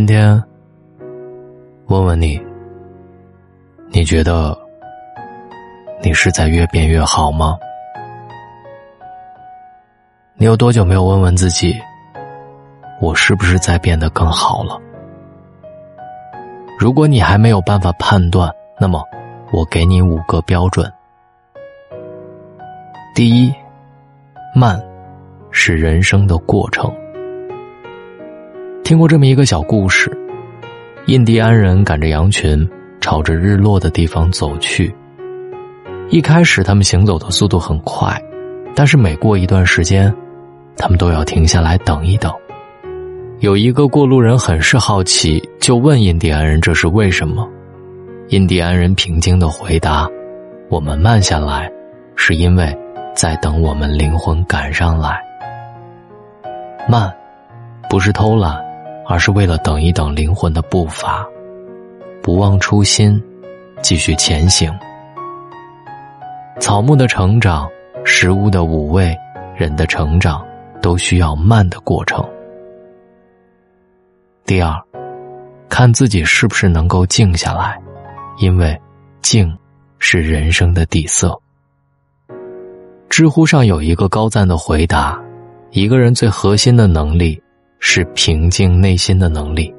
今天问问你，你觉得你是在越变越好吗？你有多久没有问问自己，我是不是在变得更好了？如果你还没有办法判断，那么我给你五个标准。第一，慢是人生的过程。听过这么一个小故事：印第安人赶着羊群，朝着日落的地方走去。一开始，他们行走的速度很快，但是每过一段时间，他们都要停下来等一等。有一个过路人很是好奇，就问印第安人这是为什么。印第安人平静的回答：“我们慢下来，是因为在等我们灵魂赶上来。慢，不是偷懒。”而是为了等一等灵魂的步伐，不忘初心，继续前行。草木的成长，食物的五味，人的成长，都需要慢的过程。第二，看自己是不是能够静下来，因为静是人生的底色。知乎上有一个高赞的回答：一个人最核心的能力。是平静内心的能力。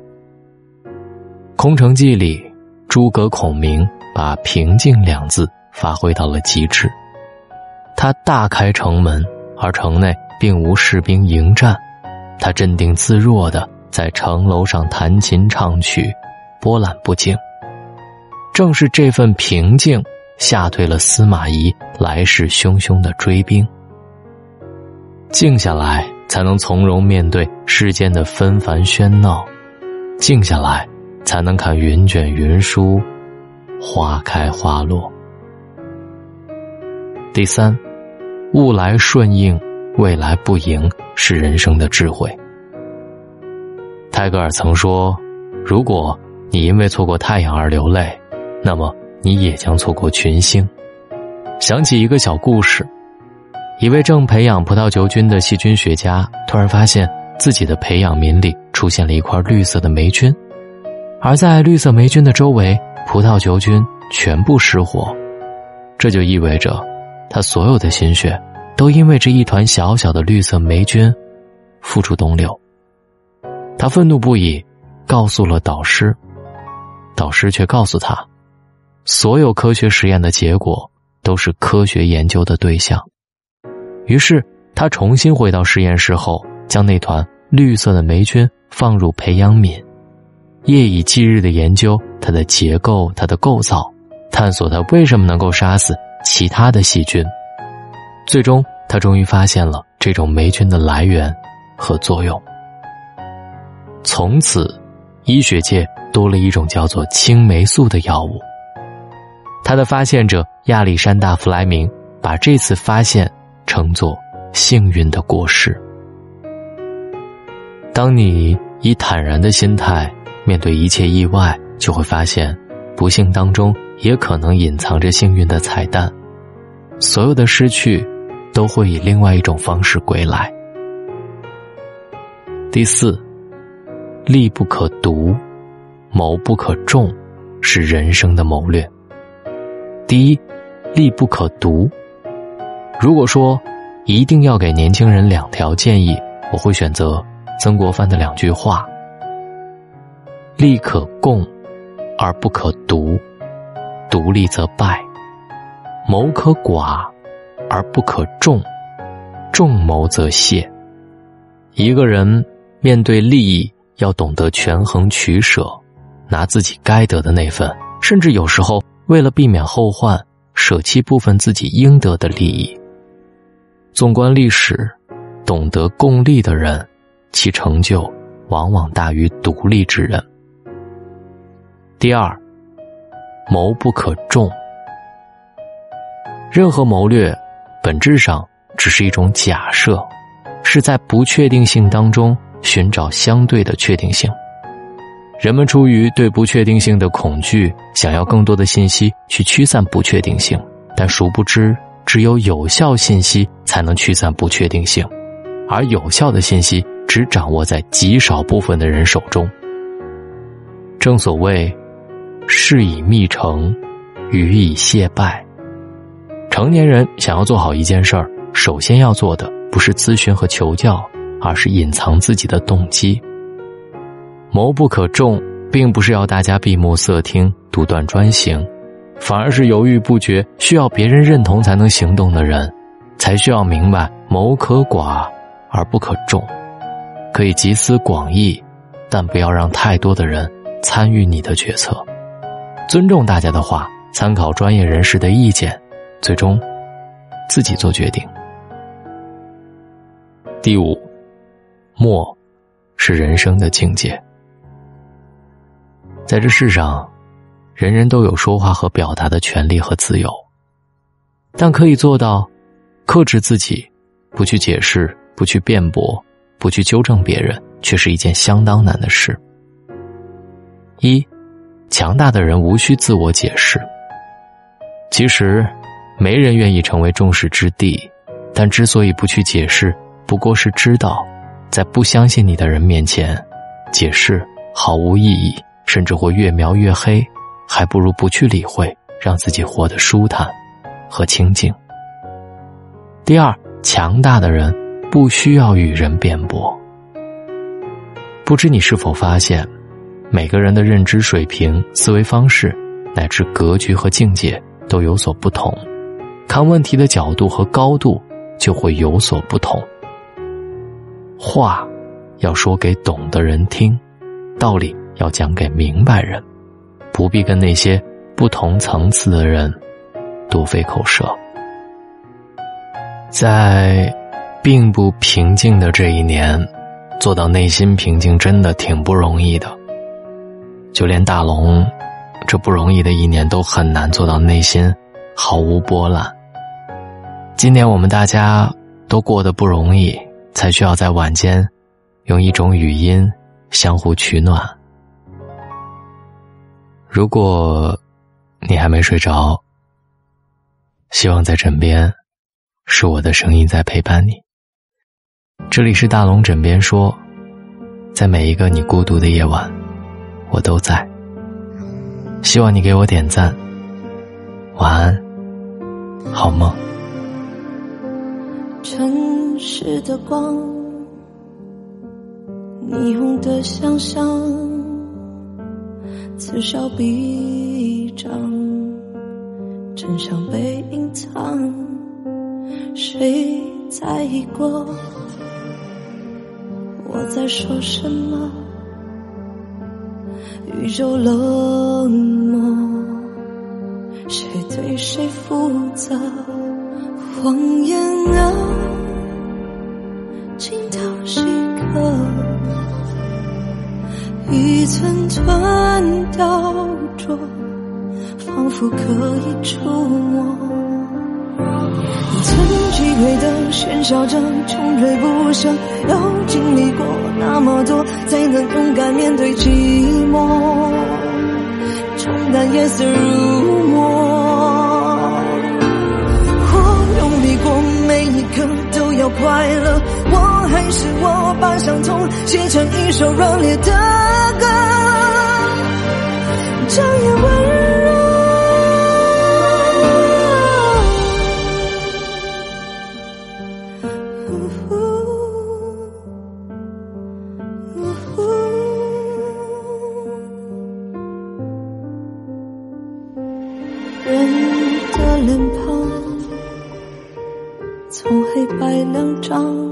《空城计》里，诸葛孔明把“平静”两字发挥到了极致。他大开城门，而城内并无士兵迎战，他镇定自若的在城楼上弹琴唱曲，波澜不惊。正是这份平静，吓退了司马懿来势汹汹的追兵。静下来。才能从容面对世间的纷繁喧闹，静下来，才能看云卷云舒，花开花落。第三，物来顺应，未来不迎，是人生的智慧。泰戈尔曾说：“如果你因为错过太阳而流泪，那么你也将错过群星。”想起一个小故事。一位正培养葡萄球菌的细菌学家突然发现自己的培养皿里出现了一块绿色的霉菌，而在绿色霉菌的周围，葡萄球菌全部失活。这就意味着，他所有的心血都因为这一团小小的绿色霉菌付诸东流。他愤怒不已，告诉了导师，导师却告诉他，所有科学实验的结果都是科学研究的对象。于是，他重新回到实验室后，将那团绿色的霉菌放入培养皿，夜以继日的研究它的结构、它的构造，探索它为什么能够杀死其他的细菌。最终，他终于发现了这种霉菌的来源和作用。从此，医学界多了一种叫做青霉素的药物。他的发现者亚历山大·弗莱明把这次发现。称作幸运的果实。当你以坦然的心态面对一切意外，就会发现，不幸当中也可能隐藏着幸运的彩蛋。所有的失去，都会以另外一种方式归来。第四，力不可独，谋不可众，是人生的谋略。第一，力不可独。如果说一定要给年轻人两条建议，我会选择曾国藩的两句话：“利可共，而不可独；独立则败；谋可寡，而不可众；众谋则泄。”一个人面对利益，要懂得权衡取舍，拿自己该得的那份，甚至有时候为了避免后患，舍弃部分自己应得的利益。纵观历史，懂得共利的人，其成就往往大于独立之人。第二，谋不可众。任何谋略，本质上只是一种假设，是在不确定性当中寻找相对的确定性。人们出于对不确定性的恐惧，想要更多的信息去驱散不确定性，但殊不知。只有有效信息才能驱散不确定性，而有效的信息只掌握在极少部分的人手中。正所谓，事以密成，语以谢败。成年人想要做好一件事儿，首先要做的不是咨询和求教，而是隐藏自己的动机。谋不可众，并不是要大家闭目塞听、独断专行，反而是犹豫不决、需要别人认同才能行动的人，才需要明白谋可寡而不可众，可以集思广益，但不要让太多的人。参与你的决策，尊重大家的话，参考专业人士的意见，最终自己做决定。第五，默是人生的境界。在这世上，人人都有说话和表达的权利和自由，但可以做到克制自己，不去解释，不去辩驳，不去纠正别人，却是一件相当难的事。一，强大的人无需自我解释。其实，没人愿意成为众矢之的，但之所以不去解释，不过是知道，在不相信你的人面前，解释毫无意义，甚至会越描越黑，还不如不去理会，让自己活得舒坦和清静。第二，强大的人不需要与人辩驳。不知你是否发现？每个人的认知水平、思维方式，乃至格局和境界都有所不同，看问题的角度和高度就会有所不同。话要说给懂的人听，道理要讲给明白人，不必跟那些不同层次的人多费口舌。在并不平静的这一年，做到内心平静，真的挺不容易的。就连大龙，这不容易的一年都很难做到内心毫无波澜。今年我们大家都过得不容易，才需要在晚间用一种语音相互取暖。如果你还没睡着，希望在枕边是我的声音在陪伴你。这里是大龙枕边说，在每一个你孤独的夜晚。我都在，希望你给我点赞。晚安，好梦。城市的光，霓虹的想象，此消彼长，真相被隐藏，谁在意过我在说什么？宇宙冷漠，谁对谁负责？谎言啊，寸寸雕琢，仿佛可以触摸。你曾击溃的喧嚣着，穷追不舍，要经历过那么多，才能勇敢面对寂寞。重担夜色如墨，是我，把伤痛写成一首热烈的歌，这样温柔。人的脸庞从黑白两张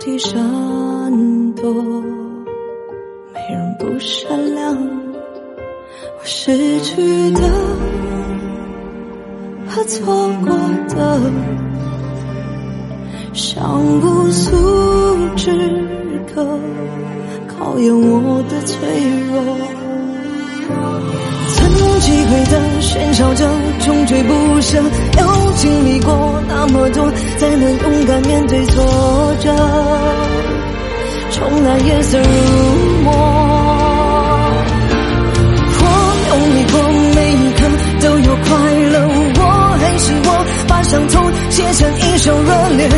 交替闪躲，没人不善良。我失去的和错过的，像不速之客，考验我的脆弱。曾击溃的喧嚣着，穷追不舍，要经历过那么多，才能勇敢面对错着。重来夜色如墨，我用力过，每一刻都有快乐。我还是我，把伤痛写成一首热烈的